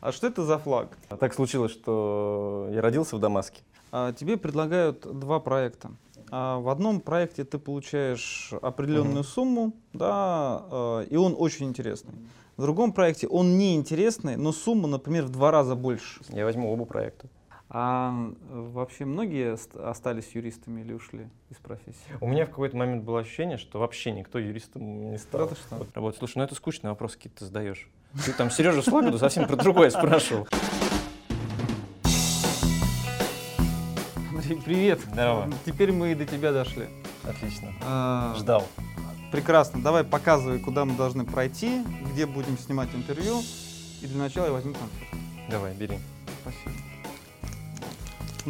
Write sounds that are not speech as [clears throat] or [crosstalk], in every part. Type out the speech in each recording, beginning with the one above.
А что это за флаг? Так случилось, что я родился в Дамаске. А, тебе предлагают два проекта. А, в одном проекте ты получаешь определенную Мгм. сумму, да, а, и он очень интересный. В другом проекте он не интересный, но сумма, например, в два раза больше. Я возьму оба проекта. А вообще многие ост- остались юристами или ушли из профессии? У меня в какой-то момент было ощущение, что вообще никто юристом не стал. Да что? Вот работать. Слушай, ну это скучный вопрос, какие ты задаешь. Ты там Сережа Слободу совсем про другое спрашивал. Привет. Здорово. Теперь мы и до тебя дошли. Отлично. А, Ждал. Прекрасно. Давай показывай, куда мы должны пройти, где будем снимать интервью. И для начала я возьму конфет. Давай, бери. Спасибо.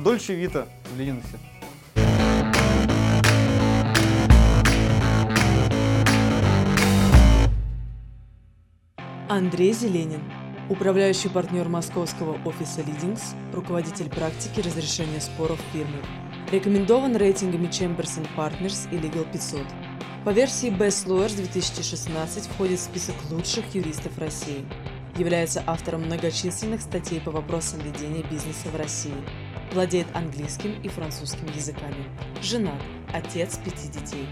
Дольче Вита в Ленинсе. Андрей Зеленин, управляющий партнер московского офиса Leadings, руководитель практики разрешения споров фирмы. Рекомендован рейтингами Chambers Partners и Legal 500. По версии Best Lawyers 2016 входит в список лучших юристов России. Является автором многочисленных статей по вопросам ведения бизнеса в России. Владеет английским и французским языками. Женат, отец пяти детей.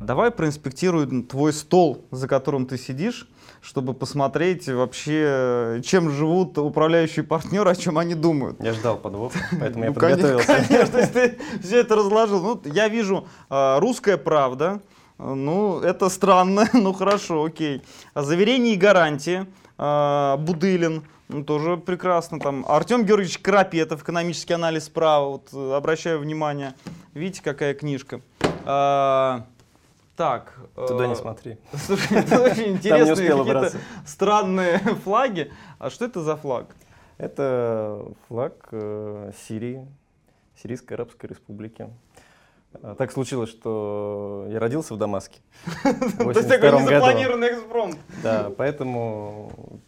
Давай проинспектируем твой стол, за которым ты сидишь, чтобы посмотреть вообще, чем живут управляющие партнеры, о чем они думают. Я ждал подвох, поэтому я Ну, подготовился. Конечно, ты все это разложил. Ну, я вижу а, русская правда. Ну, это странно, [laughs] ну хорошо, окей. Заверение и гарантии. а, Будылин. Ну, тоже прекрасно. Там Артем Георгиевич Карапетов, экономический анализ права. Вот, э, обращаю внимание. Видите, какая книжка. А, так. Туда э, не смотри. Слушай, [laughs] это очень интересные странные [laughs] флаги. А что это за флаг? Это флаг э, Сирии, Сирийской Арабской Республики. А, Так случилось, что я родился в Дамаске [laughs] То есть такой 82 году. незапланированный экспромт. Да, поэтому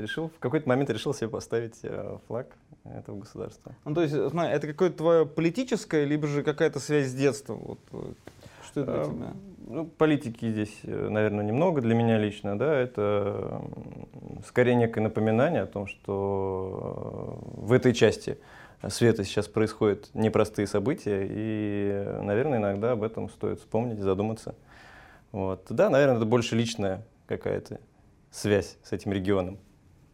решил, в какой-то момент решил себе поставить э, флаг этого государства. Ну, то есть, смотри, это какое-то твое политическое, либо же какая-то связь с детством? Вот, э, что это для А, тебя? Ну, политики здесь, э, наверное, немного для меня лично, да, это скорее некое напоминание о том, что э, в этой части света сейчас происходят непростые события, и, наверное, иногда об этом стоит вспомнить, задуматься. Вот. Да, наверное, это больше личная какая-то связь с этим регионом.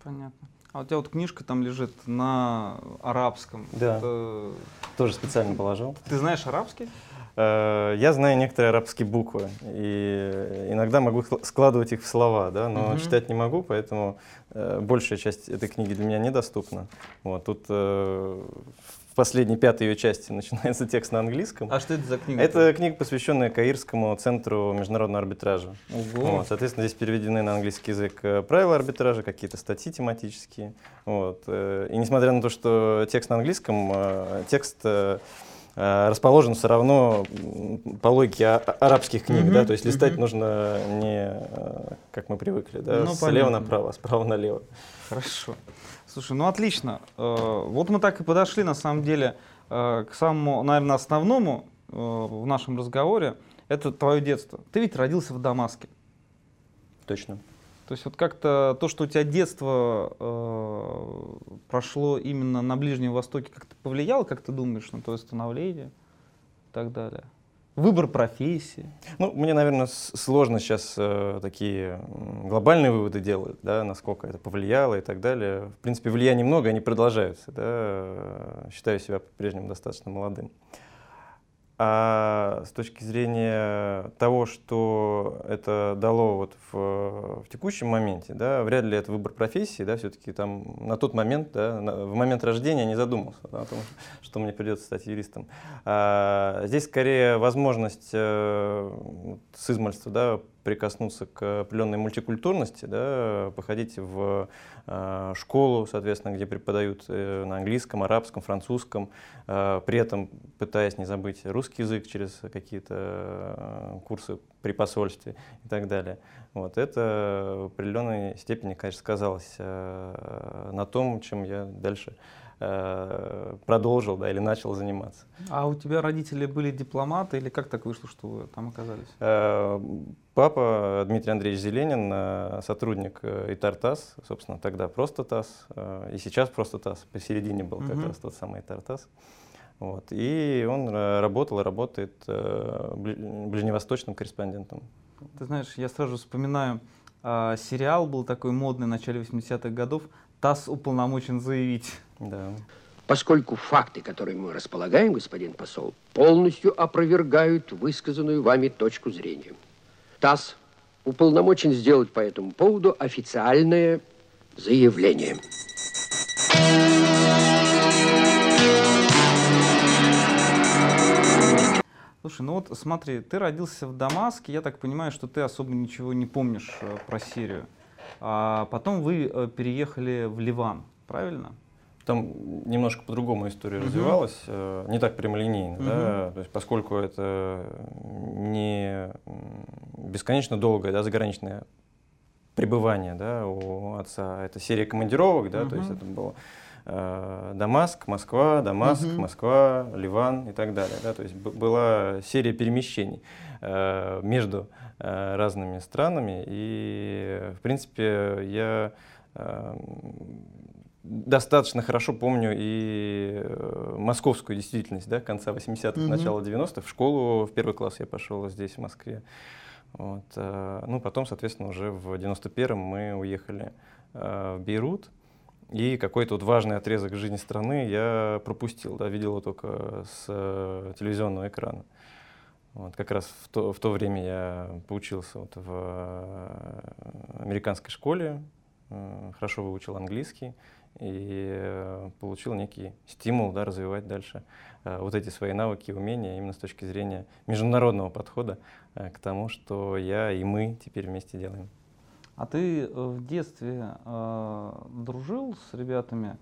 Понятно. А у тебя вот книжка там лежит на арабском. Да. Это- Тоже специально положил. Ты знаешь арабский? Э, Я знаю некоторые арабские буквы, и иногда могу ск- складывать их в слова, да, но Мгм. читать не могу, поэтому э, большая часть этой книги для меня недоступна. Вот, тут э, в последней, пятой ее части начинается текст на английском. А что это за книга? Это книга, посвященная Каирскому центру международного арбитража. Ого. Вот, соответственно, здесь переведены на английский язык э, правила арбитража, какие-то статьи тематические. Вот. э, И несмотря на то, что текст на английском, э, текст расположен все равно по логике а- а- арабских книг, Мгм, да, то есть листать мгм. нужно не как мы привыкли, да, Ну, слева понятно. направо, а справа налево. Хорошо. Слушай, ну отлично. Э, Вот мы так и подошли, на самом деле, э, к самому, наверное, основному э, в нашем разговоре. Это твое детство. Ты ведь родился в Дамаске. Точно. То есть вот как-то то, что у тебя детство э, прошло именно на Ближнем Востоке, как-то повлияло, как ты думаешь, на твое становление и так далее? Выбор профессии. Ну, мне, наверное, сложно сейчас э, такие глобальные выводы делать, да, насколько это повлияло и так далее. В принципе, влияний много, они продолжаются, да, э, считаю себя по-прежнему достаточно молодым. А с точки зрения того, что это дало вот в, в текущем моменте, да, вряд ли это выбор профессии, да, все-таки там на тот момент, да, на- в момент рождения не задумался да, о том, [laughs] что мне придется стать юристом. А, здесь скорее возможность э, с измальства, да, прикоснуться к определенной мультикультурности, да, походить в э, школу, соответственно, где преподают э, на английском, арабском, французском, э, при этом пытаясь не забыть русский язык через какие-то э, курсы при посольстве и так далее. Вот это в определенной степени, конечно, сказалось э, на том, чем я дальше э, продолжил, да, или начал заниматься. А у тебя родители были дипломаты или как так вышло, что вы там оказались? Папа Дмитрий Андреевич Зеленин, сотрудник ИТАР ТАСС, собственно, тогда просто ТАСС, и сейчас просто ТАСС, посередине был как Мгм. раз тот самый ИТАР ТАСС. Вот. И он э, работал и работает э, бли- ближневосточным корреспондентом. Ты знаешь, я сразу вспоминаю, а, сериал был такой модный в начале 80-х годов «ТАСС уполномочен заявить». Да. Поскольку факты, которыми мы располагаем, господин посол, полностью опровергают высказанную вами точку зрения. ТАСС уполномочен сделать по этому поводу официальное заявление. Слушай, ну вот смотри, ты родился в Дамаске, я так понимаю, что ты особо ничего не помнишь э, про Сирию. А потом вы э, переехали в Ливан, правильно? Там немножко по-другому история Мгм. развивалась, э, не так прямолинейно, Мгм. да, то есть поскольку это не бесконечно долгое, да, заграничное пребывание, да, у отца, это серия командировок, да, то есть это было э, Дамаск, Москва, Дамаск, Мгм. Москва, Ливан и так далее, да, то есть была серия перемещений э, между э, разными странами, и в принципе я э, достаточно хорошо помню и э, московскую действительность, да, конца 80-х, Мгм. начала 90-х. В школу в первый класс я пошел здесь, в Москве. Вот, э, ну, потом, соответственно, уже в 91-м мы уехали в Бейрут. И какой-то вот важный отрезок жизни страны я пропустил, да, видел его только с э, телевизионного экрана. Вот, как раз в то, в то время я поучился вот в э, американской школе, хорошо выучил английский и э, получил некий стимул да, развивать дальше вот эти свои навыки и умения именно с точки зрения международного подхода к тому, что я и мы теперь вместе делаем. А ты э, в детстве э, дружил с ребятами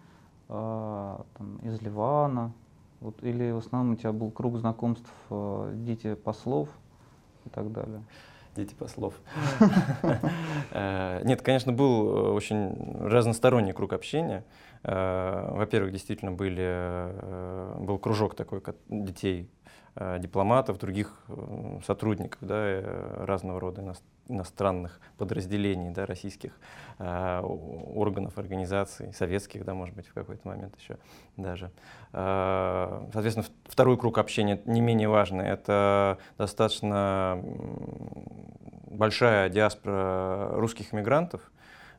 э, там, из Ливана? Вот, или в основном у тебя был круг знакомств э, дети послов и так далее? Дети послов. [laughs] Э, Нет, конечно, был э, очень разносторонний круг общения. Э, Во-первых, действительно были, э, был кружок такой ко- детей, э, дипломатов, других сотрудников да, разного рода ино- иностранных подразделений да, российских органов, организаций, советских, да, может быть, в какой-то момент еще даже. Соответственно, второй круг общения не менее важный. Это достаточно большая диаспора русских иммигрантов.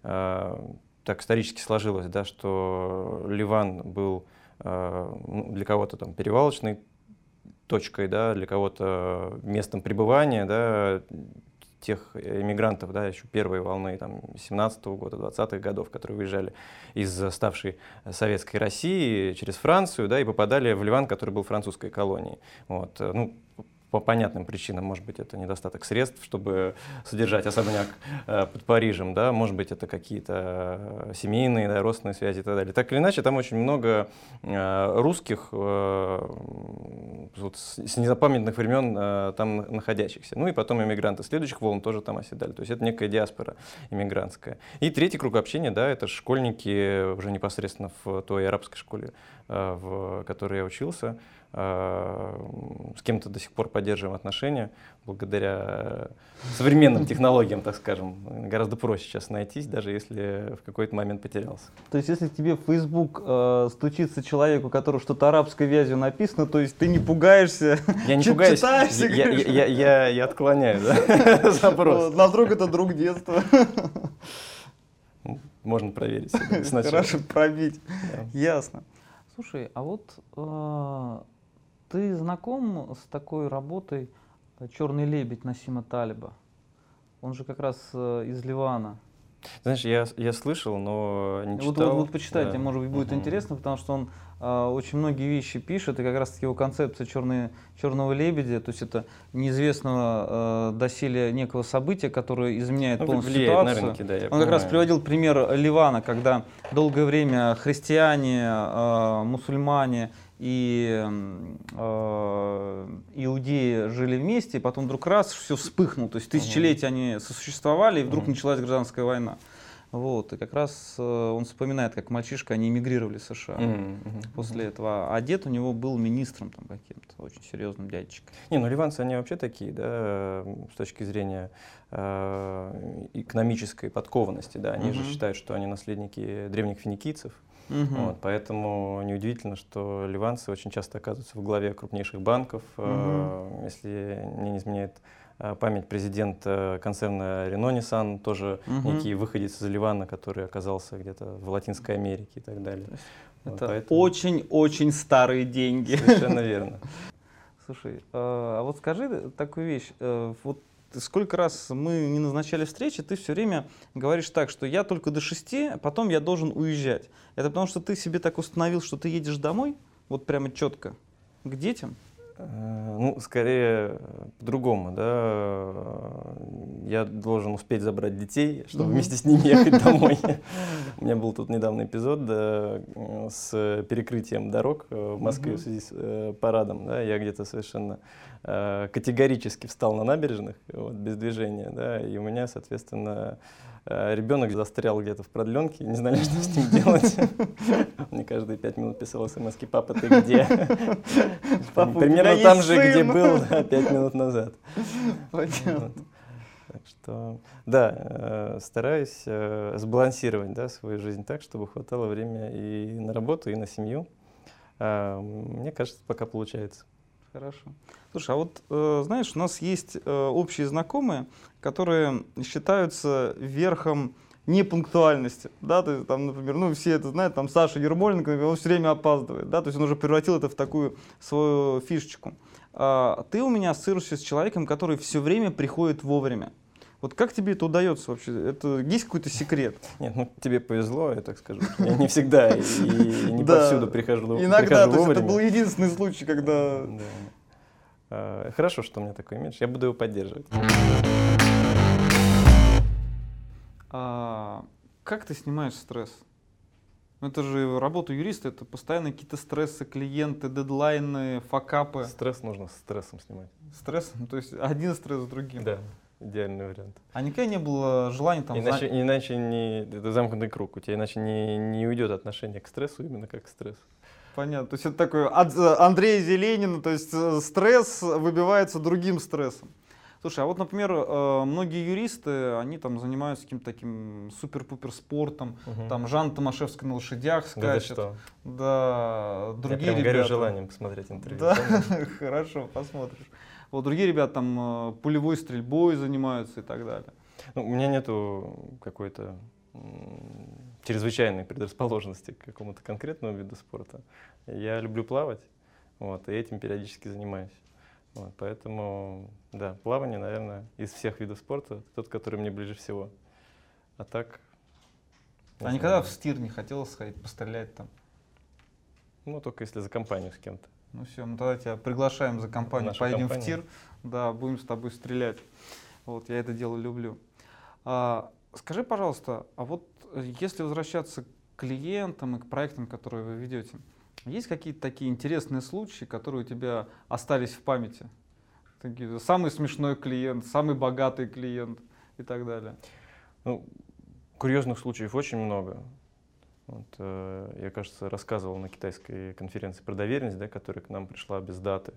Э, Так исторически сложилось, да, что Ливан был э, ну, для кого-то там перевалочной точкой, да, для кого-то местом пребывания, да, тех иммигрантов, да, еще первой волны там, 17 года, 20-х годов, которые выезжали из ставшей советской России через Францию, да, и попадали в Ливан, который был французской колонией. Вот, э, ну, по понятным причинам, может быть, это недостаток средств, чтобы содержать особняк э, под Парижем, да, может быть, это какие-то э, семейные, да, родственные связи и так далее. Так или иначе, там очень много э, русских вот с, незапамятных времен там на- находящихся. Ну и потом иммигранты следующих волн тоже там оседали. То есть это некая диаспора иммигрантская. И третий круг общения, да, это школьники уже непосредственно в той арабской школе, в которой я учился. Э, С кем-то до сих пор поддерживаем отношения благодаря современным технологиям, так скажем. Гораздо проще сейчас найтись, даже если в какой-то момент потерялся. То есть, если тебе в Facebook э, стучится человек, у которого что-то арабской вязью написано, то есть ты не пугаешься, [laughs] Я не пугаюсь, читаешься, я, я, я, я- я отклоняю да, [laughs] [laughs] запрос. на вдруг это друг детства. Можно проверить. Хорошо, пробить. Ясно. Слушай, а вот э, ты знаком с такой работой «Черный лебедь» Насима Талиба? Он же как раз э, из Ливана. Знаешь, я, я слышал, но не Вот, читал. вот, вот почитайте, Да. может быть, будет Мгм. интересно, потому что он э, очень многие вещи пишет, и как раз таки его концепция черные, черного лебедя, то есть это неизвестного э, доселе некого события, которое изменяет Ну, полностью влияет на ситуацию. рынке, да, Он как раз понимаю. приводил пример Ливана, когда долгое время христиане, э, мусульмане и э, иудеи жили вместе, и потом вдруг раз все вспыхнуло. То есть тысячелетия они сосуществовали, и вдруг Мгм. началась гражданская война. Вот, и как раз э, он вспоминает, как мальчишка, они эмигрировали в США мгм. после этого. А дед у него был министром там каким-то, очень серьезным дядечком. Не, ну ливанцы, они вообще такие, да, с точки зрения э, экономической подкованности, да, они же Мгм. считают, что они наследники древних финикийцев, Мгм. вот, поэтому неудивительно, что ливанцы очень часто оказываются в главе крупнейших банков, э, если не изменяет память президент э, концерна Renault Nissan, тоже Мгм. некий выходец из Ливана, который оказался где-то в Латинской Америке и так далее. Вот, Это поэтому- очень-очень старые деньги. Совершенно [laughs] верно. Слушай, э, а вот скажи такую вещь. э, Вот сколько раз мы не назначали встречи, ты все время говоришь так, что я только до шести, а потом я должен уезжать. Это потому что ты себе так установил, что ты едешь домой, вот прямо четко, к детям? Э, Ну, скорее э, по-другому, да. Я должен успеть забрать детей, чтобы Мгм. вместе с ними ехать домой. [laughs] У меня был тут недавно эпизод да, э, с перекрытием дорог в Москве Мгм. в связи с э, парадом. Да. Я где-то совершенно э, категорически встал на набережных вот, без движения, да, и у меня, соответственно, э, ребенок застрял где-то в продленке, не знали, что с ним делать. Мне каждые пять минут писал смс «Папа, ты где?» Примерно там же, где был пять минут назад. Так что, да, э, стараюсь э, сбалансировать да, свою жизнь так, чтобы хватало время и на работу, и на семью. А, Мне кажется, пока получается. Хорошо. Слушай, а вот э, знаешь, у нас есть э, общие знакомые, которые считаются верхом непунктуальности, да, то есть там, например, ну все это знают, там Саша Ермоленко, он все время опаздывает, да, то есть он уже превратил это в такую свою фишечку. А ты у меня ассоциируешься с человеком, который все время приходит вовремя. Вот как тебе это удается вообще? Это есть какой-то секрет? Нет, ну тебе повезло, я так скажу. Я не всегда и и не [laughs] Да. повсюду прихожу, Иногда, прихожу то есть это был единственный случай, когда... Да. А, Хорошо, что у меня такой имидж, я буду его поддерживать. А как ты снимаешь стресс? Ну, это же работа юриста, это постоянно какие-то стрессы, клиенты, дедлайны, факапы. Стресс нужно с стрессом снимать. Стресс, ну, то есть один стресс с другим. Да, идеальный вариант. А никогда не было желания там... Иначе, за- иначе не, это замкнутый круг, у тебя иначе не, не уйдет отношение к стрессу именно как к стрессу. Понятно. То есть это такой от э, Андрея Зеленина, то есть э, стресс выбивается другим стрессом. Слушай, а вот, например, э, многие юристы, они там занимаются каким-то таким супер-пупер спортом, там Жанна Томашевская на лошадях да скачет, что? да, другие я прям горю ребята. желанием посмотреть интервью. Да, [laughs] хорошо, посмотришь. Вот другие ребята там э, пулевой стрельбой занимаются и так далее. Ну, у меня нету какой-то чрезвычайной предрасположенности к какому-то конкретному виду спорта. Я люблю плавать, вот, и этим периодически занимаюсь. Вот, поэтому, да, плавание, наверное, из всех видов спорта тот, который мне ближе всего. А так... А никогда в стир не хотела сходить, пострелять там? Ну, только если за компанию с кем-то. Ну все, мы тогда тебя приглашаем за компанию, нашу поедем в компанию. тир, да, будем с тобой стрелять. Вот, я это дело люблю. А, скажи, пожалуйста, а вот э, если возвращаться к клиентам и к проектам, которые вы ведете, есть какие-то такие интересные случаи, которые у тебя остались в памяти? Такие, самый смешной клиент, самый богатый клиент и так далее. Ну, курьезных случаев очень много. Вот, э, я, кажется, рассказывал на китайской конференции про доверенность, да, которая к нам пришла без даты.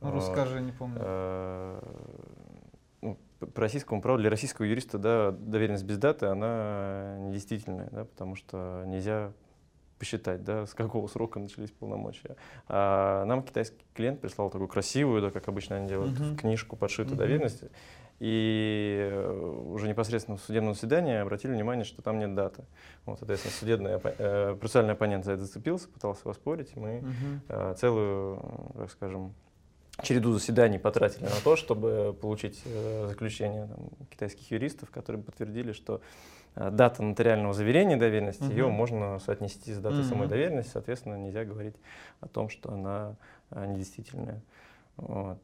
Ну, расскажи, не помню. Э, ну, по российскому праву, для российского юриста, да, доверенность без даты, она недействительная, да, потому что нельзя посчитать, да, с какого срока начались полномочия. А нам китайский клиент прислал такую красивую, да, как обычно они делают, Мгм. книжку подшитую Мгм. доверенности. И э, уже непосредственно в судебном заседании обратили внимание, что там нет даты. Вот, соответственно, судебный э, процессуальный оппонент за это зацепился, пытался воспорить, и мы Мгм. э, целую, э, так скажем, череду заседаний потратили на то, чтобы получить э, заключение там, китайских юристов, которые подтвердили, что э, дата нотариального заверения доверенности, ее Мгм. можно соотнести с датой самой Мгм. доверенности, соответственно, нельзя говорить о том, что она э, недействительная. Вот.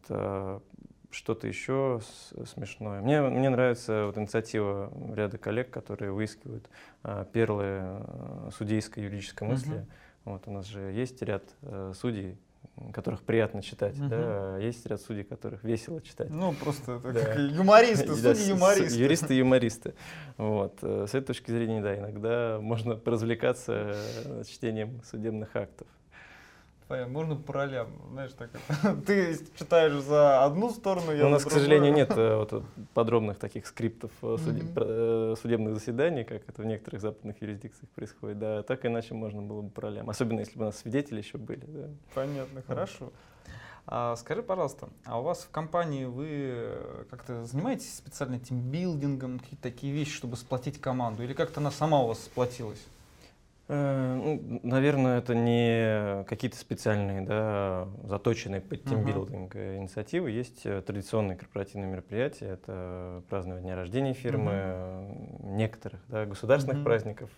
Э, Что-то еще с- смешное. Мне, мне нравится вот инициатива ряда коллег, которые выискивают э, перлы э, судейской юридической мысли. Мгм. Вот у нас же есть ряд э, судей, которых приятно читать, Мгм. да, а есть ряд судей, которых весело читать. Ну, просто это Да. как юмористы, [laughs] Да, судьи с- с- юмористы. Юристы и юмористы. Вот. э, С этой точки зрения, да, иногда можно [laughs] поразвлекаться э, чтением судебных актов. Понятно, можно по ролям, знаешь, так. [laughs] Ты читаешь за одну сторону, я Но у нас, к сожалению, нет э, [laughs] вот, подробных таких скриптов э, суде- Мгм. про- э, судебных заседаний, как это в некоторых западных юрисдикциях происходит. Да, так иначе можно было бы по ролям. Особенно, если бы у нас свидетели еще были. да. Понятно, хорошо. А, скажи, пожалуйста, а у вас в компании вы как-то занимаетесь специально тимбилдингом, какие-то такие вещи, чтобы сплотить команду? Или как-то она сама у вас сплотилась? Э, ну, наверное, это не какие-то специальные, да, заточенные под тимбилдинг э, инициативы. Есть э, традиционные корпоративные мероприятия. Это празднование дня рождения фирмы, э, некоторых да, государственных Мгм. праздников,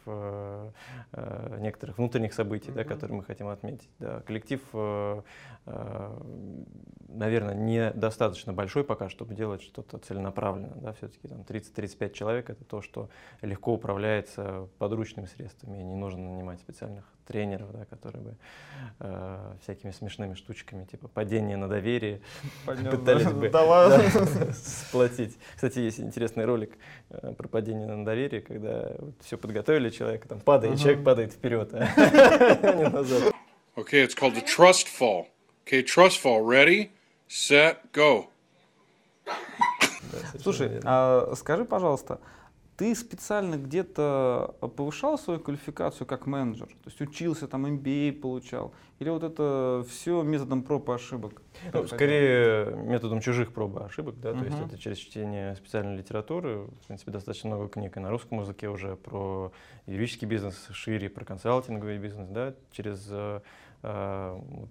некоторых внутренних событий, да, Мгм. которые мы хотим отметить. Да. Коллектив, наверное, недостаточно большой пока, чтобы делать что-то целенаправленно. Да. Все-таки там 30-35 человек — это то, что легко управляется подручными средствами, и не нужно нанимать специальных тренеров, да, которые бы э, всякими смешными штучками, типа падение на доверие, [laughs] Понятно. пытались бы да, [laughs] сплотить. Кстати, есть интересный ролик э, про падение на доверие, когда все подготовили человека, там падает, человек падает вперед, а [laughs] не назад. Okay, it's called the trust fall. Okay, trust fall. Ready, set, go. Слушай, а скажи, пожалуйста, ты специально где-то повышал свою квалификацию как менеджер? То есть учился, там MBA получал? Или вот это все методом проб и ошибок? Ну, скорее методом чужих проб и ошибок, да, то есть это через чтение специальной литературы, в принципе, достаточно много книг и на русском языке уже про юридический бизнес шире, про консалтинговый бизнес, да, через э,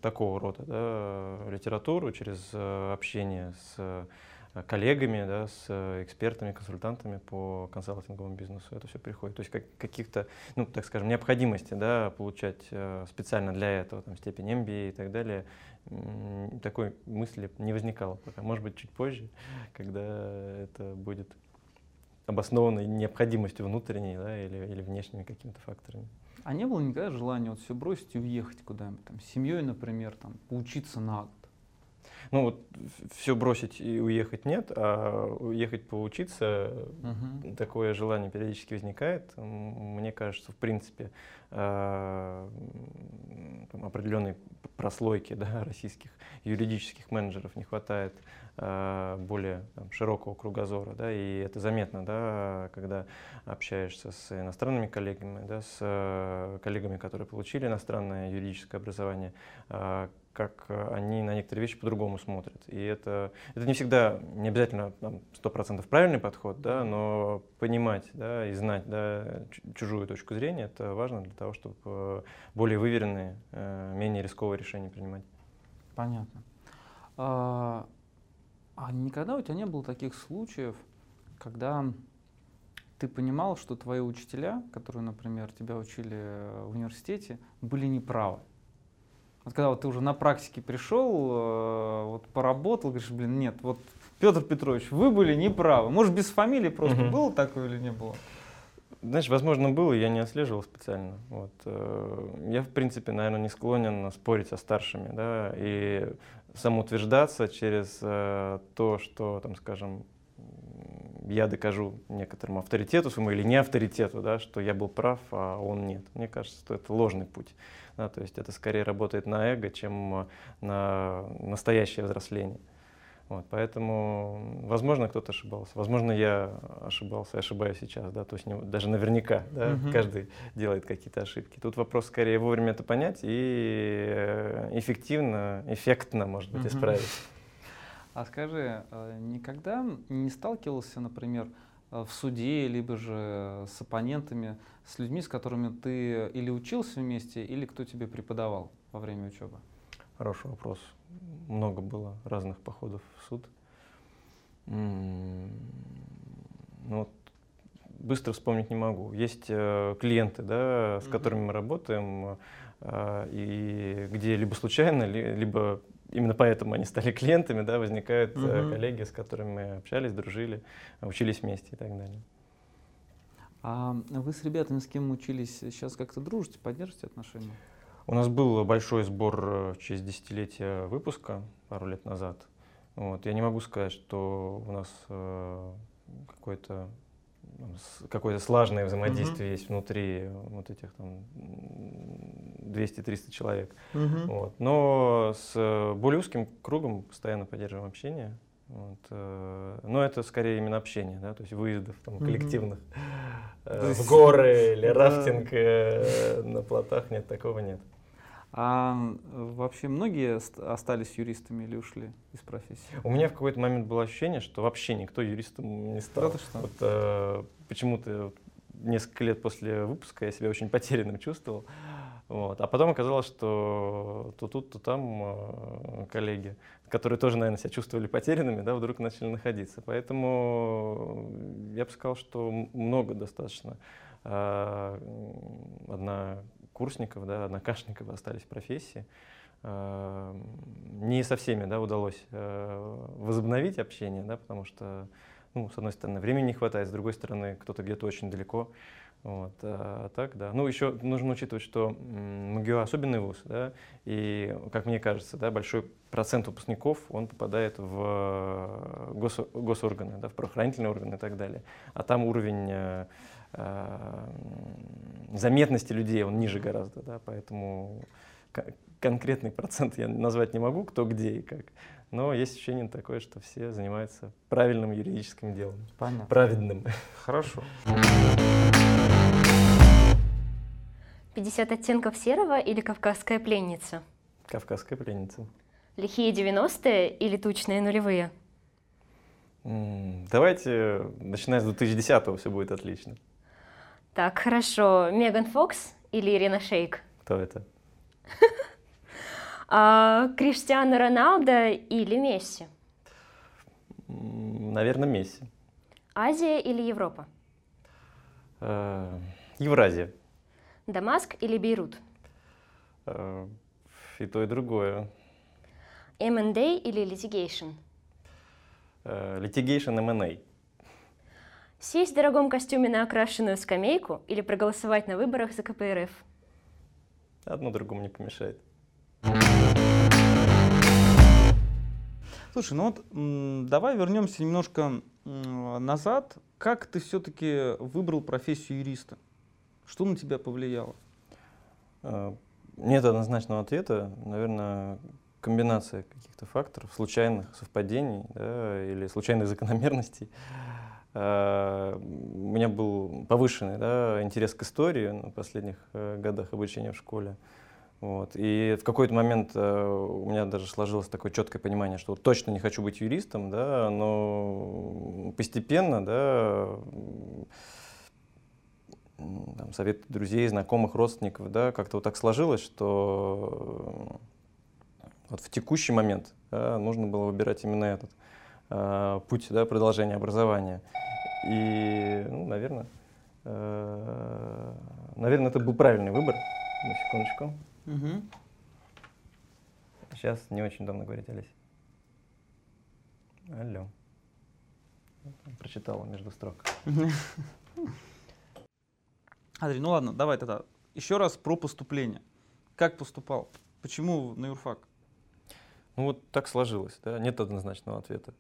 такого рода да, литературу, через э, общение с э, коллегами, да, с э, экспертами, консультантами по консалтинговому бизнесу это все приходит. То есть как, каких-то, ну, так скажем, необходимости да, получать э, специально для этого там, степень MBA и так далее, такой мысли не возникало пока. Может быть, чуть позже, когда это будет обоснованной необходимостью внутренней да, или, или внешними какими-то факторами. А не было никогда желания вот все бросить и уехать куда-нибудь, там, с семьей, например, там, поучиться на? Ну вот все бросить и уехать нет, а уехать поучиться Мгм. такое желание периодически возникает. Мне кажется, в принципе, а, там определенной прослойки да, [laughs] российских юридических менеджеров не хватает а, более там, широкого кругозора, да, и это заметно, да, когда общаешься с иностранными коллегами, да, с э, коллегами, которые получили иностранное юридическое образование, а, как э, они на некоторые вещи по-другому смотрят. И это, это не всегда, не обязательно там, 100% правильный подход, да, но понимать да, и знать да, чу- чужую точку зрения, это важно для того, чтобы э, более выверенные, э, менее рисковые решения принимать. Понятно. А, а никогда у тебя не было таких случаев, когда ты понимал, что твои учителя, которые, например, тебя учили в университете, были неправы? Вот когда вот ты уже на практике пришел, э, вот поработал, говоришь, блин, нет, вот Петр Петрович, вы были неправы. Может, без фамилии просто Мгм. было такое или не было? Знаешь, возможно, было, я не отслеживал специально. Вот. э, Я, в принципе, наверное, не склонен спорить со старшими, да, и самоутверждаться через э, то, что, там, скажем, я докажу некоторому авторитету своему или не авторитету, да, что я был прав, а он нет. Мне кажется, что это ложный путь. Да, то есть это скорее работает на эго, чем э, на настоящее взросление. Вот, поэтому, возможно, кто-то ошибался. Возможно, я ошибался, и ошибаюсь сейчас, да, то есть не- даже наверняка, да, Мгм. каждый делает какие-то ошибки. Тут вопрос скорее вовремя это понять и э, эффективно, эффектно, может быть, Мгм. исправить. А скажи, э, никогда не сталкивался, например, в суде, либо же с оппонентами, с людьми, с которыми ты или учился вместе, или кто тебе преподавал во время учебы? Хороший вопрос. Много было разных походов в суд. Ну, вот быстро вспомнить не могу. Есть э, клиенты, да, с Мгм. которыми мы работаем, э, и где либо случайно, ли- либо именно поэтому они стали [laughs] клиентами, да, возникают Мгм. коллеги, с которыми мы общались, дружили, учились вместе и так далее. А вы с ребятами, с кем учились, сейчас как-то дружите, поддержите отношения? У нас был большой сбор э, в честь десятилетия выпуска пару лет назад. Вот. Я не могу сказать, что у нас э, какое-то какое-то слаженное взаимодействие mm-hmm. есть внутри вот этих там 200-300 человек. Mm-hmm. Вот. Но с более узким кругом постоянно поддерживаем общение. Вот, э, но это скорее именно общение, да, то есть выездов там, коллективных mm-hmm. э, в горы [laughs] или рафтинг э, на плотах нет, такого нет. А вообще многие остались юристами или ушли из профессии? У меня в какой-то момент было ощущение, что вообще никто юристом не стал. Да, что? Вот, э, почему-то несколько лет после выпуска я себя очень потерянным чувствовал. Вот. А потом оказалось, что то тут, то там э, коллеги, которые тоже, наверное, себя чувствовали потерянными, да, вдруг начали находиться. Поэтому я бы сказал, что много достаточно. Э, одна курсников, да, однокашников остались в профессии. Э, не со всеми да, удалось э, возобновить общение, да, потому что, ну, с одной стороны, времени не хватает, с другой стороны, кто-то где-то очень далеко. Вот, а так, да. Ну, еще нужно учитывать, что МГУ особенный вуз, да, и, как мне кажется, да, большой процент выпускников, он попадает в э, гос, госорганы, да, в правоохранительные органы и так далее. А там уровень э, э, заметности людей, он ниже гораздо, да, поэтому конкретный процент я назвать не могу, кто где и как. Но есть ощущение такое, что все занимаются правильным юридическим делом. Понятно. Праведным. Хорошо. 50 оттенков серого или кавказская пленница? Кавказская пленница. Лихие 90-е или тучные нулевые? Давайте, начиная с 2010-го, все будет отлично. Так, хорошо. Меган Фокс или Ирина Шейк? Кто это? [laughs] а, Криштиану Роналдо или Месси? Наверное, Месси. Азия или Европа? Э, Евразия. Дамаск или Бейрут? Э, и то, и другое. M&A или litigation? Э, litigation M&A. Сесть в дорогом костюме на окрашенную скамейку или проголосовать на выборах за КПРФ? Одно другому не помешает. Слушай, ну вот давай вернемся немножко назад. Как ты все-таки выбрал профессию юриста? Что на тебя повлияло? А, нет однозначного ответа. Наверное, комбинация каких-то факторов, случайных совпадений да, или случайных закономерностей. А, у меня был повышенный да, интерес к истории на последних э, годах обучения в школе. Вот. И в какой-то момент э, у меня даже сложилось такое четкое понимание, что точно не хочу быть юристом, да, но постепенно, да, там, совет друзей, знакомых, родственников, да, как-то вот так сложилось, что вот в текущий момент да, нужно было выбирать именно этот э, путь да, продолжения образования. И, ну, наверное, э, наверное, это был правильный выбор. На секундочку. Угу. Сейчас не очень давно говорить, Олесь. Алло. Прочитала между строк. [laughs] Андрей, ну ладно, давай тогда еще раз про поступление. Как поступал? Почему на юрфак? Ну вот так сложилось, да, нет однозначного ответа.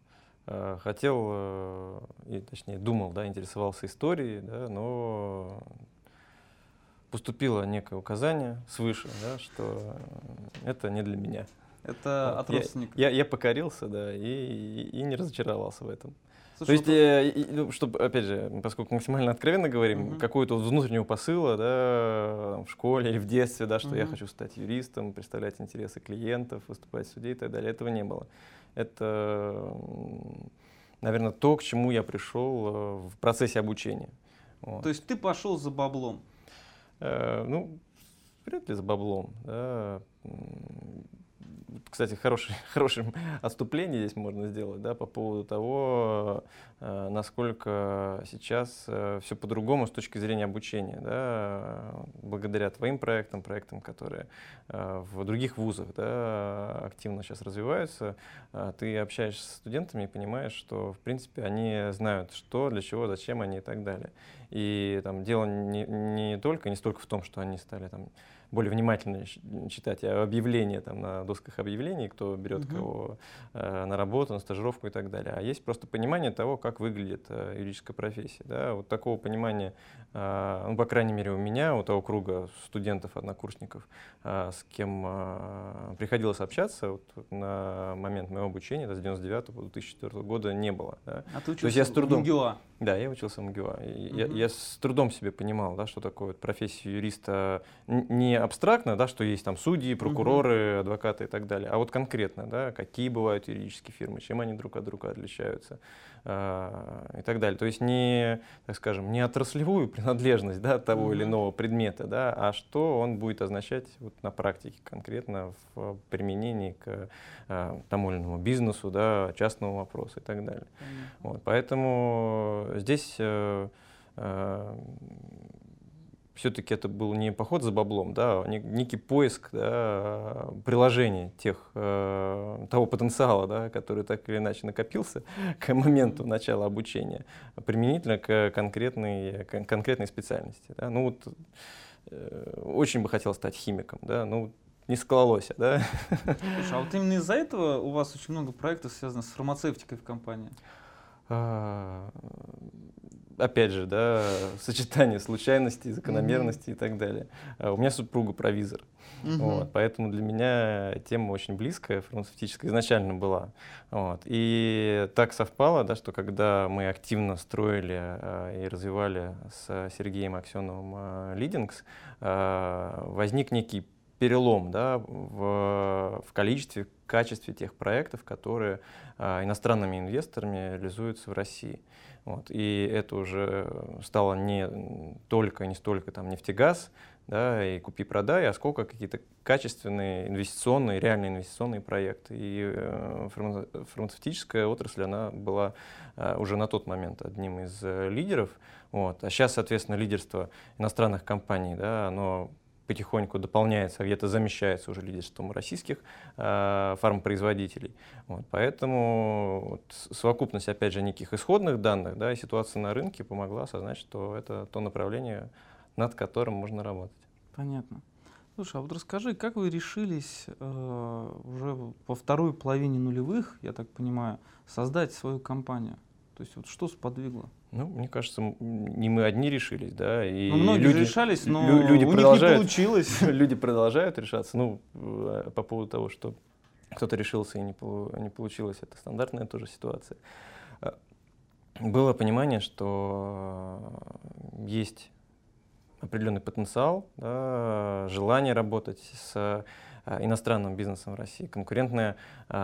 Э, хотел, э, и, точнее думал, да, интересовался историей, да, но поступило некое указание свыше, да, что это не для меня. Это вот. от родственников? Я, я, я покорился, да, и, и, и не разочаровался в этом. Слушай, То есть, ну, э, чтобы, опять же, поскольку максимально откровенно говорим, угу. какого-то внутреннего посыла, да, в школе или в детстве, да, что угу. я хочу стать юристом, представлять интересы клиентов, выступать в суде и так далее, этого не было. Это, наверное, то, к чему я пришел э, в процессе обучения. Вот. То есть ты пошел за баблом? Э, ну, вряд ли за баблом. Да кстати, хороший, [laughs] хорошим отступление здесь можно сделать да, по поводу того, э, насколько сейчас э, все по-другому с точки зрения обучения. Да, благодаря твоим проектам, проектам, которые э, в других вузах да, активно сейчас развиваются, ты общаешься с студентами и понимаешь, что, в принципе, они знают, что, для чего, зачем они и так далее. И там дело не, не только, не столько в том, что они стали там более внимательно читать объявления там, на досках объявлений, кто берет угу. кого э, на работу, на стажировку и так далее. А есть просто понимание того, как выглядит э, юридическая профессия. Да? Вот такого понимания, э, ну, по крайней мере, у меня, у того круга студентов, однокурсников, э, с кем э, приходилось общаться вот, на момент моего обучения, да, с 99 по 2004 года, не было. Да? А ты учился То есть я с трудом... в МГУА? Да, я учился в МГУА. Угу. Я, я с трудом себе понимал, да, что такое вот профессия юриста не абстрактно, да, что есть там судьи, прокуроры, угу. адвокаты и так далее, а вот конкретно, да, какие бывают юридические фирмы, чем они друг от друга отличаются э, и так далее. То есть не, так скажем, не отраслевую [laughs] принадлежность да, того угу. или иного предмета, да, а что он будет означать вот на практике конкретно в применении к э, тому или иному бизнесу, да, частному вопросу и так далее. Вот, поэтому здесь э, э, все-таки это был не поход за баблом, да, а некий поиск да, приложений тех, э, того потенциала, да, который так или иначе накопился [laughs] к моменту начала обучения, применительно к конкретной, к конкретной специальности. Да. Ну, вот, э, очень бы хотел стать химиком, да, ну, не склалось, да. Слушай, а вот именно из-за этого у вас очень много проектов связанных с фармацевтикой в компании? А, опять же, да, [laughs] сочетание случайностей, закономерностей mm-hmm. и так далее. А у меня супруга провизор. Mm-hmm. Вот, поэтому для меня тема очень близкая, фармацевтическая, изначально была. Вот. И так совпало, да, что когда мы активно строили э, и развивали с Сергеем Аксеновым э, Лидингс, э, возник некий перелом да, в, в количестве, качестве тех проектов, которые э, иностранными инвесторами реализуются в России. Вот. И это уже стало не только, не столько там, нефтегаз, да, и купи-продай, а сколько какие-то качественные инвестиционные, реальные инвестиционные проекты. И э, фармацевтическая отрасль, она была э, уже на тот момент одним из э, лидеров. Вот. А сейчас, соответственно, лидерство иностранных компаний, да, оно потихоньку дополняется, где-то замещается уже лидерством российских э, фармпроизводителей. Вот, поэтому вот, совокупность, опять же, неких исходных данных да, и ситуация на рынке помогла осознать, что это то направление, над которым можно работать. Понятно. Слушай, а вот расскажи, как вы решились э, уже во второй половине нулевых, я так понимаю, создать свою компанию? То есть вот что сподвигло? Ну, мне кажется, не мы одни решились, да, и ну, многие люди решались, но лю- люди у продолжают, них не получилось. [laughs] люди продолжают решаться. Ну, э, по поводу того, что кто-то решился и не, не получилось, это стандартная тоже ситуация. Э, было понимание, что есть определенный потенциал, да, желание работать с э, иностранным бизнесом в России, конкурентная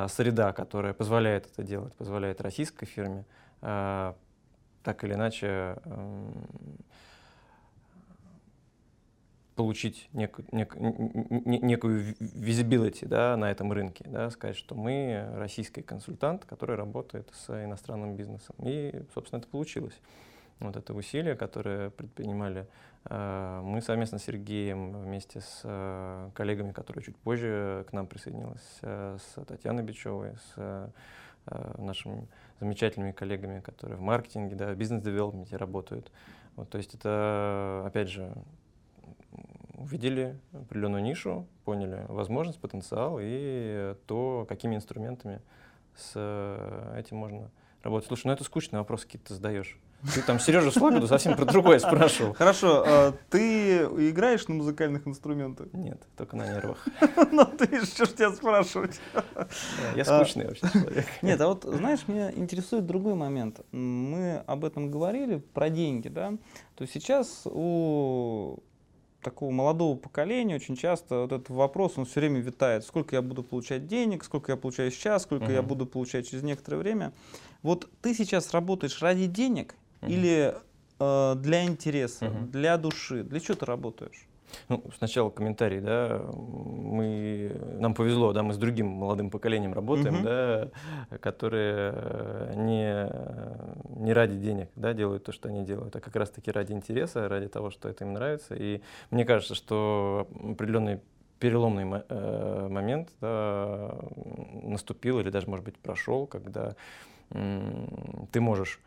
среда, которая позволяет это делать, позволяет российской фирме так или иначе эм, получить нек, нек, некую visibility да, на этом рынке, да, сказать, что мы российский консультант, который работает с иностранным бизнесом. И, собственно, это получилось. Вот это усилие, которое предпринимали э, мы совместно с Сергеем, вместе с э, коллегами, которые чуть позже к нам присоединилась, э, с Татьяной Бичевой, с нашим замечательными коллегами, которые в маркетинге, да, в бизнес-девелопменте работают. Вот, то есть это, опять же, увидели определенную нишу, поняли возможность, потенциал и то, какими инструментами с этим можно работать. Слушай, ну это скучный вопрос какие-то задаешь. Ты там Сережа Слободу совсем про другое спрашивал. Хорошо, а ты играешь на музыкальных инструментах? Нет, только на нервах. [laughs] Ну ты что ж тебя спрашивать? Я скучный вообще человек. Нет, а вот знаешь, меня интересует другой момент. Мы об этом говорили, про деньги, да? То сейчас у такого молодого поколения очень часто вот этот вопрос, он все время витает. Сколько я буду получать денег, сколько я получаю сейчас, сколько я буду получать через некоторое время. Вот ты сейчас работаешь ради денег или э, для интереса, угу. для души? Для чего ты работаешь? Ну, сначала комментарий, да, мы, нам повезло, да, мы с другим молодым поколением работаем, uh да, которые э, не, не ради денег, да, делают то, что они делают, а как раз-таки ради интереса, ради того, что это им нравится. И мне кажется, что определенный переломный э, момент да, наступил или даже, может быть, прошел, когда ты можешь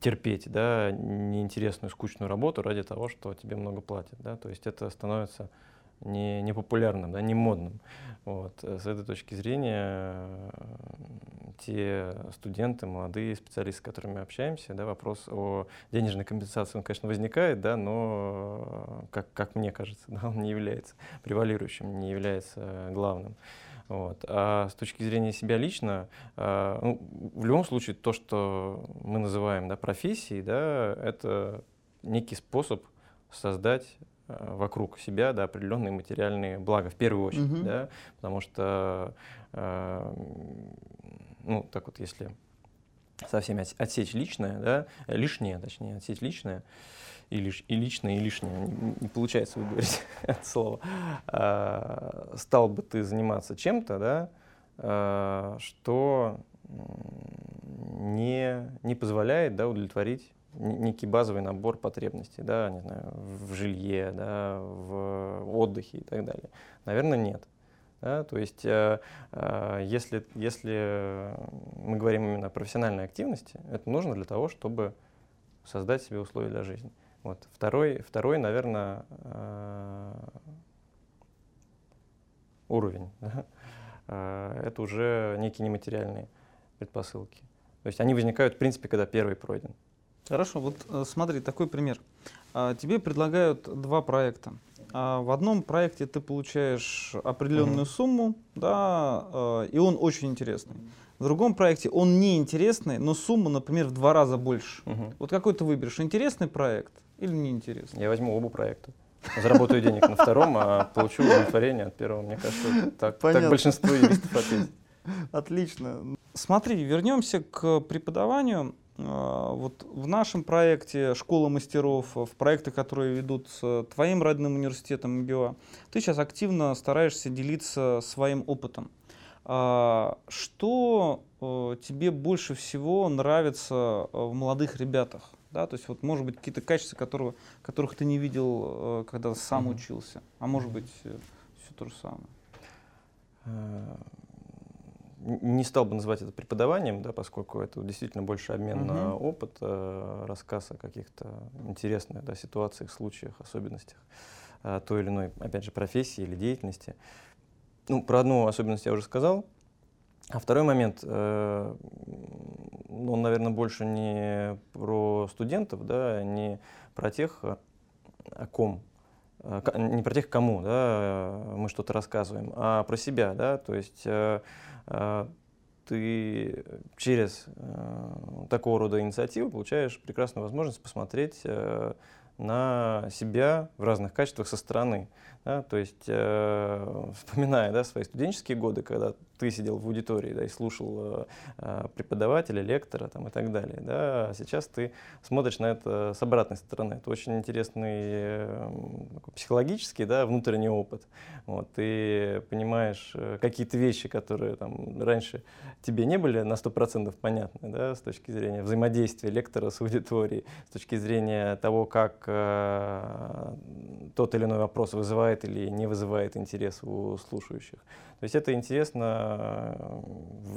терпеть, да, неинтересную, скучную работу ради того, что тебе много платят, да, то есть это становится не, не популярным, да, не модным. Вот. С этой точки зрения те студенты, молодые специалисты, с которыми мы общаемся, да, вопрос о денежной компенсации, он, конечно, возникает, да, но, как, как мне кажется, [laughs] да, он не является превалирующим, не является главным. Вот. А с точки зрения себя лично, э, ну, в любом случае то, что мы называем да, профессией, да, это некий способ создать э, вокруг себя да, определенные материальные блага в первую очередь, угу. да, потому что, э, ну, так вот, если совсем отсечь личное, да, лишнее, точнее, отсечь лишнее, и, лиш, и личное, и лишнее, не, не получается выговорить [laughs] это слово, а, стал бы ты заниматься чем-то, да, а, что не, не позволяет да, удовлетворить некий базовый набор потребностей, да, не знаю, в жилье, да, в отдыхе и так далее. Наверное, нет. Да, то есть, э, э, если, если мы говорим именно о профессиональной активности, это нужно для того, чтобы создать себе условия для жизни. Вот. Второй, второй, наверное, э, уровень. [laughs] Да? Э, это уже некие нематериальные предпосылки. То есть они возникают, в принципе, когда первый пройден. Хорошо, вот э, смотри, такой пример. А, тебе предлагают два проекта. А, в одном проекте ты получаешь определенную mm-hmm. сумму, да, и он очень интересный. В другом проекте он неинтересный, но сумма, например, в два раза больше. Угу. Вот какой ты выберешь? Интересный проект или неинтересный? Я возьму оба проекта. Заработаю денег на втором, а получу удовлетворение от первого. Мне кажется, так, так большинство юристов ответит. Отлично. Смотри, вернемся к преподаванию. А, вот в нашем проекте «Школа мастеров», в проектах, которые ведут с твоим родным университетом МГУА, ты сейчас активно стараешься делиться своим опытом. А, что э, тебе больше всего нравится в молодых ребятах? Да, то есть вот может быть какие-то качества, которого, которых ты не видел, э, когда сам mm-hmm. учился, а может быть все то же самое. Не стал бы называть это преподаванием, да, поскольку это действительно больше обмен mm-hmm. на опыт, рассказ о каких-то интересных да, ситуациях, случаях, особенностях той или иной, опять же, профессии или деятельности. Ну, про одну особенность я уже сказал. А второй момент, э, он, наверное, больше не про студентов, да, не про тех, о ком, э, не про тех, кому да, мы что-то рассказываем, а про себя. Да, то есть э, э, ты через э, такого рода инициативы получаешь прекрасную возможность посмотреть э, на себя в разных качествах со стороны. Да, то есть, э, вспоминая да, свои студенческие годы, когда ты сидел в аудитории да, и слушал э, преподавателя, лектора там, и так далее, да, сейчас ты смотришь на это с обратной стороны. Это очень интересный э, психологический да, внутренний опыт. Вот, ты понимаешь э, какие-то вещи, которые там, раньше тебе не были на 100% понятны да, с точки зрения взаимодействия лектора с аудиторией, с точки зрения того, как э, тот или иной вопрос вызывает или не вызывает интерес у слушающих. То есть это интересно э,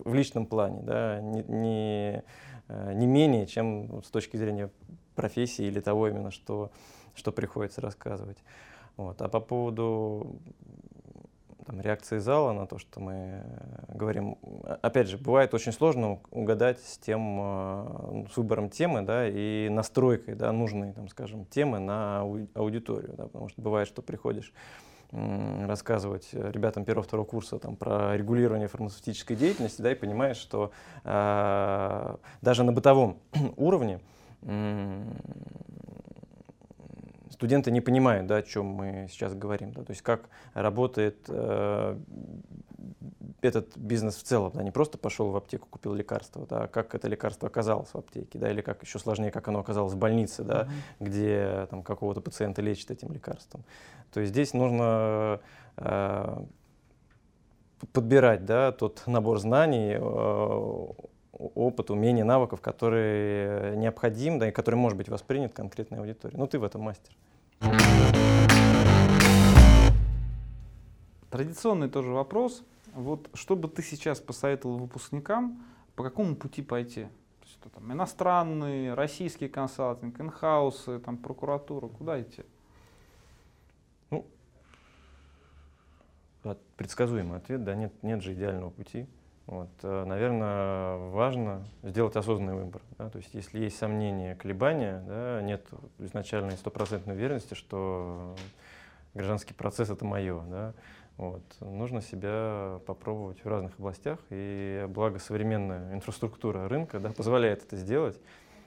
в личном плане, да, не, не, э, не менее, чем с точки зрения профессии или того именно, что, что приходится рассказывать. Вот. А по поводу там, реакции зала на то, что мы говорим, опять же, бывает очень сложно угадать с тем, э, с выбором темы, да, и настройкой, да, нужной, там, скажем, темы на аудиторию, да, потому что бывает, что приходишь рассказывать ребятам первого-второго курса там, про регулирование фармацевтической деятельности, да, и понимаешь, что э, даже на бытовом [clears throat] уровне э, студенты не понимают, да, о чем мы сейчас говорим. Да, то есть как работает э, этот бизнес в целом. Да, не просто пошел в аптеку, купил лекарство, да, а как это лекарство оказалось в аптеке, да, или как еще сложнее, как оно оказалось в больнице, да, mm-hmm. где там, какого-то пациента лечат этим лекарством. То есть здесь нужно э, подбирать да, тот набор знаний, э, опыт, умений, навыков, которые необходим, да, и который может быть воспринят конкретной аудиторией. Ну, ты в этом мастер. Традиционный тоже вопрос. Вот что бы ты сейчас посоветовал выпускникам, по какому пути пойти? что там иностранный, российский консалтинг, инхаусы, там прокуратура, куда идти? предсказуемый ответ, да, нет, нет же идеального пути. Вот, э, наверное, важно сделать осознанный выбор. Да? То есть, если есть сомнения, колебания, да, нет изначальной стопроцентной уверенности, что гражданский процесс это мое. Да? Вот. Нужно себя попробовать в разных областях, и благо современная инфраструктура рынка да, позволяет это сделать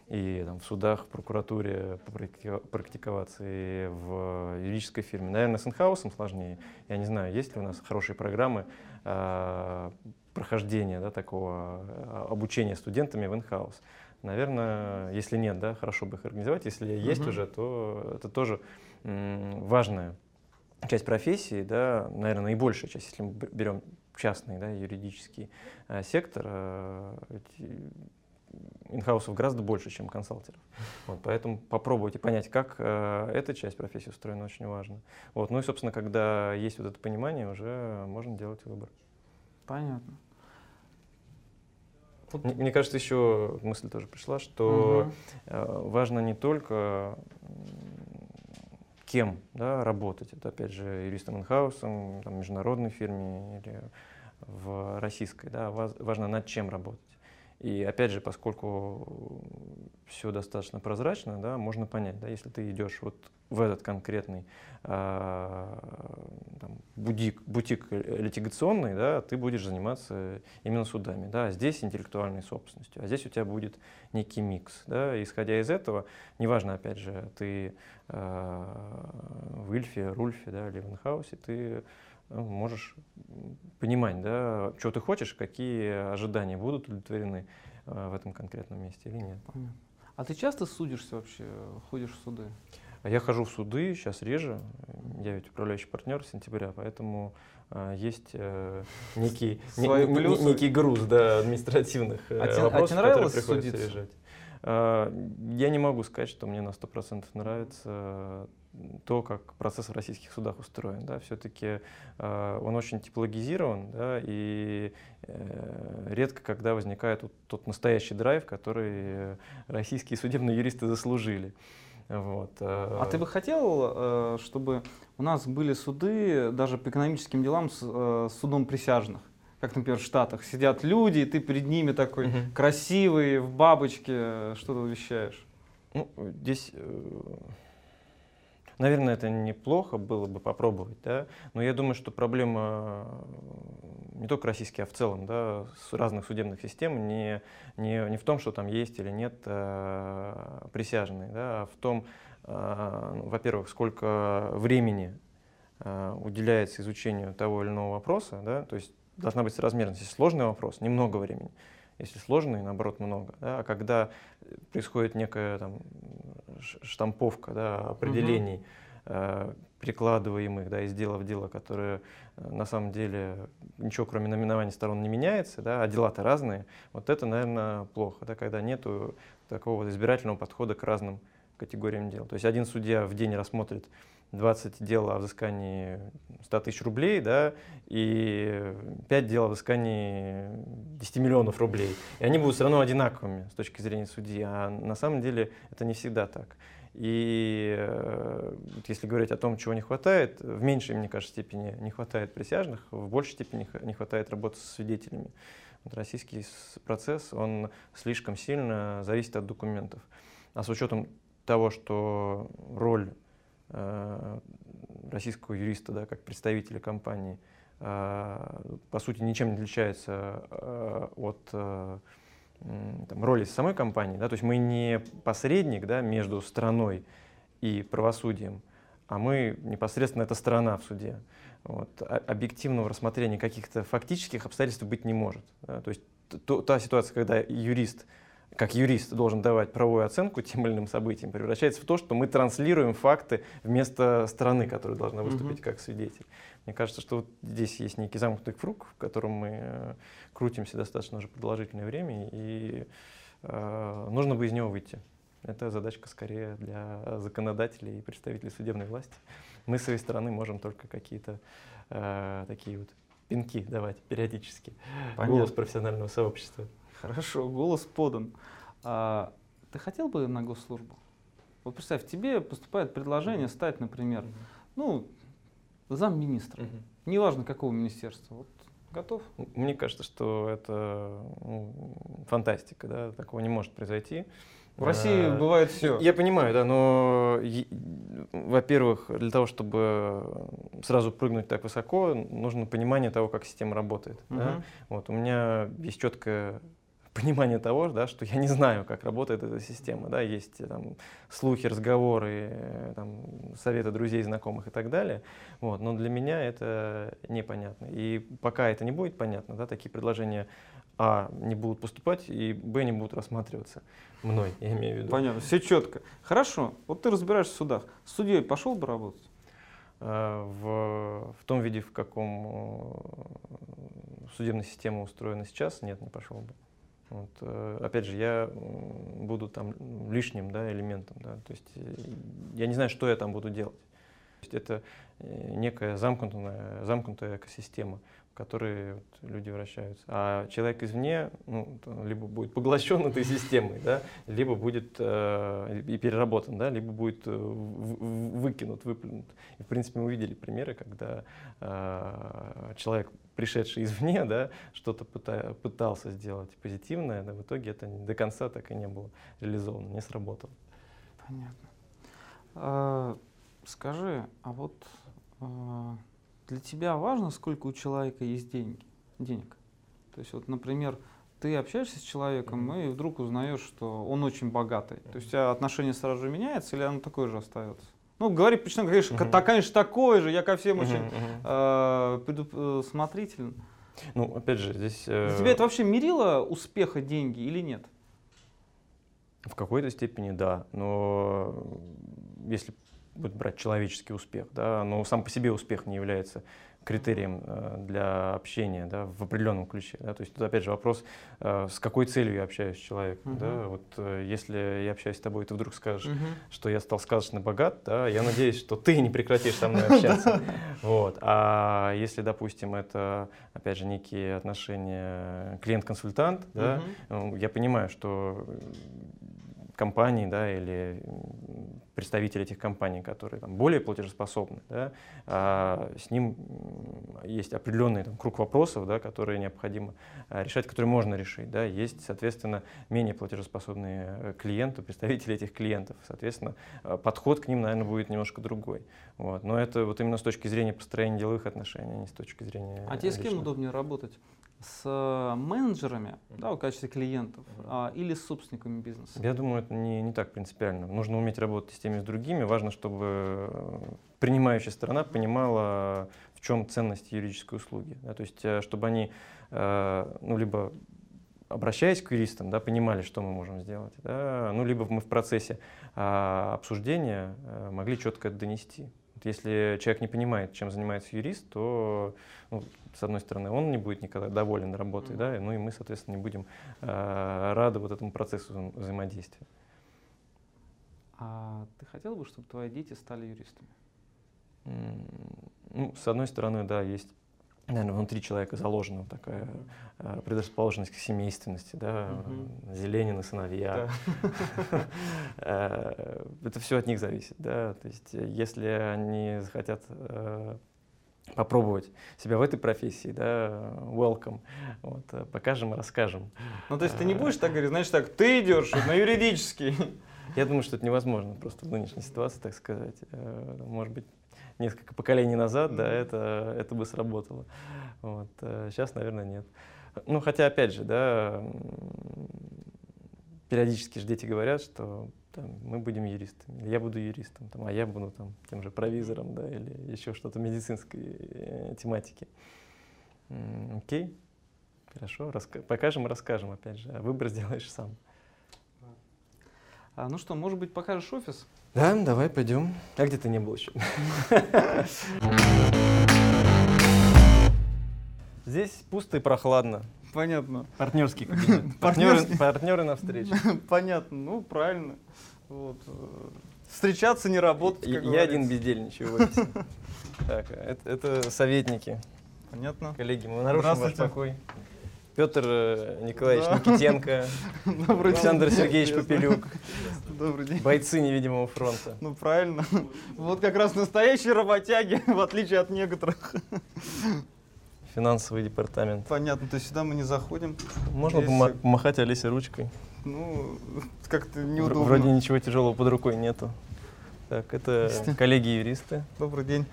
и там, в судах, в прокуратуре практиковаться, и в юридической фирме. Наверное, с инхаусом сложнее. Я не знаю, есть ли у нас хорошие программы э, прохождения да, такого э, обучения студентами в инхаус. Наверное, если нет, да, хорошо бы их организовать. Если есть уже, то это тоже важная часть профессии, да, наверное, наибольшая часть, если мы берем частный, да, юридический э, сектор, э, инхаусов гораздо больше, чем консалтеров. Вот, поэтому попробуйте понять, как э, эта часть профессии устроена, очень важно. Вот, ну и, собственно, когда есть вот это понимание, уже можно делать выбор. Понятно. Мне, мне кажется, еще мысль тоже пришла, что угу. важно не только кем да, работать, это опять же юристом инхаусом, там, международной фирме или в российской, да, важно над чем работать. И опять же, поскольку все достаточно прозрачно, да, можно понять, да, если ты идешь вот в этот конкретный э, там, бутик, бутик литигационный, да, ты будешь заниматься именно судами. Да, а здесь интеллектуальной собственностью, а здесь у тебя будет некий микс. Да, исходя из этого, неважно, опять же, ты э, в Ильфе, Рульфе да, или в Инхаусе, ты ну, можешь понимать, да, что ты хочешь, какие ожидания будут удовлетворены э, в этом конкретном месте или нет. А ты часто судишься вообще, ходишь в суды? Я хожу в суды, сейчас реже. Я ведь управляющий партнер с сентября, поэтому э, есть э, некий, не, не, некий груз да, административных э, а вопросов, а тебе нравилось которые приходится судиться? решать. Э, я не могу сказать, что мне на 100% нравится то, как процесс в российских судах устроен. Да, все-таки э, он очень типологизирован, да, и э, редко когда возникает вот тот настоящий драйв, который российские судебные юристы заслужили. Вот. Э. А ты бы хотел, э, чтобы у нас были суды даже по экономическим делам с, э, с судом присяжных? Как, например, в Штатах сидят люди, и ты перед ними такой угу. красивый, в бабочке что-то вещаешь. Ну, здесь Наверное, это неплохо было бы попробовать, да, но я думаю, что проблема не только российская, а в целом, да, с разных судебных систем не, не, не в том, что там есть или нет э, присяжные, да, а в том, э, ну, во-первых, сколько времени э, уделяется изучению того или иного вопроса, да, то есть должна быть соразмерность. Сложный вопрос, немного времени. Если сложный, наоборот, много. Да? А когда происходит некая там, штамповка да, определений, угу. э, прикладываемых да, из дела в дело, которые э, на самом деле ничего кроме номинования сторон не меняется, да, а дела-то разные, вот это, наверное, плохо, да, когда нет такого избирательного подхода к разным категориям дел. То есть один судья в день рассмотрит 20 дел о взыскании 100 тысяч рублей, да, и 5 дел о взыскании 10 миллионов рублей. И они будут все равно одинаковыми с точки зрения судьи, а на самом деле это не всегда так. И э, если говорить о том, чего не хватает, в меньшей, мне кажется, степени не хватает присяжных, в большей степени не хватает работы со свидетелями. Вот российский процесс, он слишком сильно зависит от документов. А с учетом того, что роль российского юриста, да, как представителя компании, э, по сути, ничем не отличается э, от там, роли самой компании. Да? То есть мы не посредник да, между страной и правосудием, а мы непосредственно эта сторона в суде. Вот. Объективного рассмотрения каких-то фактических обстоятельств быть не может. Да? То есть то, та ситуация, когда юрист как юрист должен давать правовую оценку тем или иным событиям, превращается в то, что мы транслируем факты вместо стороны, которая должна выступить угу. как свидетель. Мне кажется, что вот здесь есть некий замкнутый круг, в котором мы э, крутимся достаточно уже продолжительное время, и э, нужно бы из него выйти. Это задачка скорее для законодателей и представителей судебной власти. Мы с своей стороны можем только какие-то э, такие вот пинки давать периодически. Понятно. Голос профессионального сообщества. Хорошо, голос подан. А, ты хотел бы на госслужбу? Вот представь, тебе поступает предложение стать, например, ну, замминистра. Неважно какого министерства. Вот готов? Мне кажется, что это ну, фантастика, да, такого не может произойти. В России А, бывает все. Я понимаю, да, но, во-первых, для того, чтобы сразу прыгнуть так высоко, нужно понимание того, как система работает. да. Вот, у меня есть четкое понимание того, да, что я не знаю, как работает эта система. Да. Есть э, там, слухи, разговоры, э, там, советы друзей, знакомых и так далее. Вот, но для меня это непонятно. И пока это не будет понятно, да, такие предложения а, не будут поступать, и б, не будут рассматриваться мной, я имею в виду. Понятно, все четко. Хорошо, вот ты разбираешься в судах. Судьей пошел бы работать? А, в, в том виде, в каком э, судебная система устроена сейчас, нет, не пошел бы. Вот, э, опять же, я буду там лишним да, элементом. Да, то есть э, я не знаю, что я там буду делать. То есть это э, некая замкнутая, замкнутая экосистема, в которой вот люди вращаются. А человек извне ну, либо будет поглощен [laughs] этой системой, да, либо будет э, и переработан, да, либо будет э, выкинут, выплюнут. И, в принципе, мы видели примеры, когда э, человек, пришедший извне, да, что-то пыта- пытался сделать позитивное, да, в итоге это до конца так и не было реализовано, не сработало. Понятно. А, скажи, а вот а, для тебя важно, сколько у человека есть деньги, денег? То есть вот, например, ты общаешься с человеком и вдруг узнаешь, что он очень богатый. То есть у тебя отношение сразу же меняется или оно такое же остается? Ну, говори почему, конечно, Мгм. да, конечно, такое же, я ко всем Мгм, очень мгм. а, предусмотрителен. Ну, опять же, здесь... э, Для тебя это вообще мерило успеха деньги или нет? В какой-то степени да, но если вот брать человеческий успех, да, но сам по себе успех не является критерием э, для общения да, в определенном ключе. Да. То есть тут опять же вопрос, э, с какой целью я общаюсь с человеком. Да. Мгм. Вот, э, если я общаюсь с тобой, ты вдруг скажешь, Мгм. что я стал сказочно богат, да, я надеюсь, что ты не прекратишь со мной [laughs] общаться. Вот. А если, допустим, это, опять же, некие отношения клиент-консультант, да, я понимаю, что компании, да, или представители этих компаний, которые там, более платежеспособны, да, а, с ним есть определенный там, круг вопросов, да, которые необходимо а, решать, которые можно решить. Да. Есть, соответственно, менее платежеспособные э, клиенты, представители этих клиентов. Соответственно, э, подход к ним, наверное, будет немножко другой. Вот. Но это вот именно с точки зрения построения деловых отношений, а не с точки зрения А тебе с кем удобнее работать? С э, менеджерами, да, в качестве клиентов, а, или с собственниками бизнеса? Я думаю, это не, не так принципиально. Нужно уметь работать с теми и с другими. Важно, чтобы э, принимающая сторона понимала, в чем ценность юридической услуги. Да, то есть, э, чтобы они, э, ну, либо обращаясь к юристам, да, понимали, что мы можем сделать, да, ну, либо мы в процессе а, обсуждения э, могли четко это донести. Если человек не понимает, чем занимается юрист, то, ну, с одной стороны, он не будет никогда доволен работой, да, ну и мы, соответственно, не будем э, рады вот этому процессу взаим- взаимодействия. А ты хотел бы, чтобы твои дети стали юристами? М, Ну, с одной стороны, да, есть, наверное, внутри человека заложена такая э, предрасположенность к семейственности, да, э, Зеленин и сыновья. [laughs] Э, Это все от них зависит, да. То есть, э, если они захотят попробовать себя в этой профессии, да, welcome, вот, покажем и расскажем. Ну, то есть ты не будешь так говорить, знаешь, так, ты идешь на юридический. Я думаю, что это невозможно просто в нынешней ситуации, так сказать. Может быть, несколько поколений назад, да, это, это бы сработало. Вот. Сейчас, наверное, нет. Ну, хотя, опять же, да, периодически же дети говорят, что там, мы будем юристами, я буду юристом, там, а я буду там, тем же провизором, да, или еще что-то медицинской э, тематики. Окей, хорошо, раска- покажем и расскажем, опять же, а выбор [laughs] сделаешь сам. А, ну что, может быть, покажешь офис? Да, давай пойдем. А где ты не был еще? Здесь пусто и прохладно. Понятно. Партнерский кабинет. [laughs] Партнеры, Партнерский. партнеры на встрече. [laughs] Понятно, ну, правильно. Вот. э, Встречаться, не работать, как Я один говорится. бездельничаю в офисе. [laughs] Так, это, это советники. Понятно. Коллеги, мы нарушим ваш покой. Петр э, Николаевич Да. Никитенко. [laughs] Александр Сергеевич Попелюк, Добрый день. бойцы невидимого фронта. Ну правильно. Вот как раз настоящие работяги, [laughs] в отличие от некоторых. Финансовый департамент. Понятно, то есть сюда мы не заходим. Можно пома- помахать Алисе ручкой? Ну, как-то неудобно. Вроде ничего тяжелого под рукой нету. Так, это коллеги-юристы. Добрый день.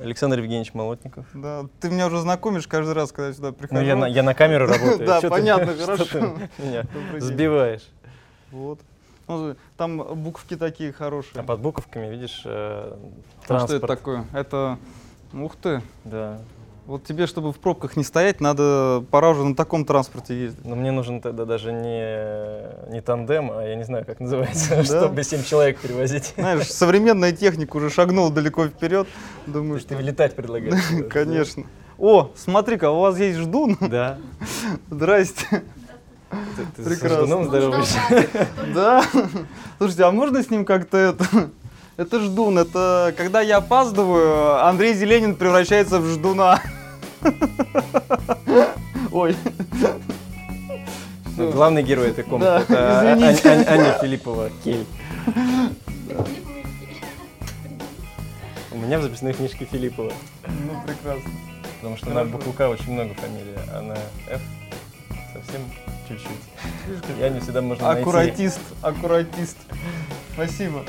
Александр Евгеньевич Молотников. Да, ты меня уже знакомишь каждый раз, когда я сюда Ну, прихожу. я на, я на камеру [laughs] работаю. Да, понятно, [laughs] хорошо. меня сбиваешь. Вот. Ну, Там буковки такие хорошие. А под буковками, видишь, э, транспорт. что это такое? Это... Ух ты. Да. Вот тебе, чтобы в пробках не стоять, надо пора уже на таком транспорте ездить. Но мне нужен тогда даже не, не тандем, а я не знаю, как называется, Да? чтобы 7 человек перевозить. Знаешь, современная техника уже шагнула далеко вперед. То Думаю, ты что... летать предлагаешь? [laughs] Конечно. О, смотри-ка, у вас есть ждун. Да. [laughs] Здрасте. Ты, ты Прекрасно. с здороваешься? [laughs] Да. Слушайте, а можно с ним как-то это... Это ждун, это когда я опаздываю, Андрей Зеленин превращается в ждуна. Ой. Ну, Главный герой этой комнаты Да, это А- извините. Аня Филиппова, Кель. У меня в записной книжке Филиппова, Ну, прекрасно. потому что на букву К очень много фамилий, а на Ф совсем чуть-чуть. Я не всегда можно найти. Аккуратист, аккуратист. Спасибо.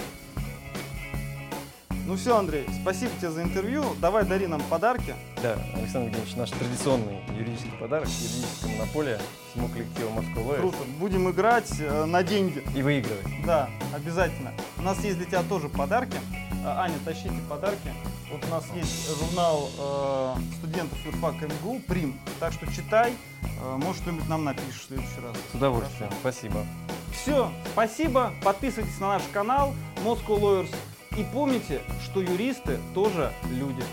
Ну все, Андрей, спасибо тебе за интервью. Давай дари нам подарки. Да, Александр Евгеньевич, наш традиционный юридический подарок, юридическая монополия всему коллективу Lawyers. Круто. Будем играть э, на деньги. И выигрывать. Да, обязательно. У нас есть для тебя тоже подарки. А, Аня, тащите подарки. Вот у нас есть журнал э, студентов юрфака МГУ «Прим». Так что читай. Э, может, что-нибудь нам напишешь в следующий раз. С удовольствием. Спасибо. Все, спасибо. Подписывайтесь на наш канал Moscow Lawyers. И помните, что юристы тоже люди.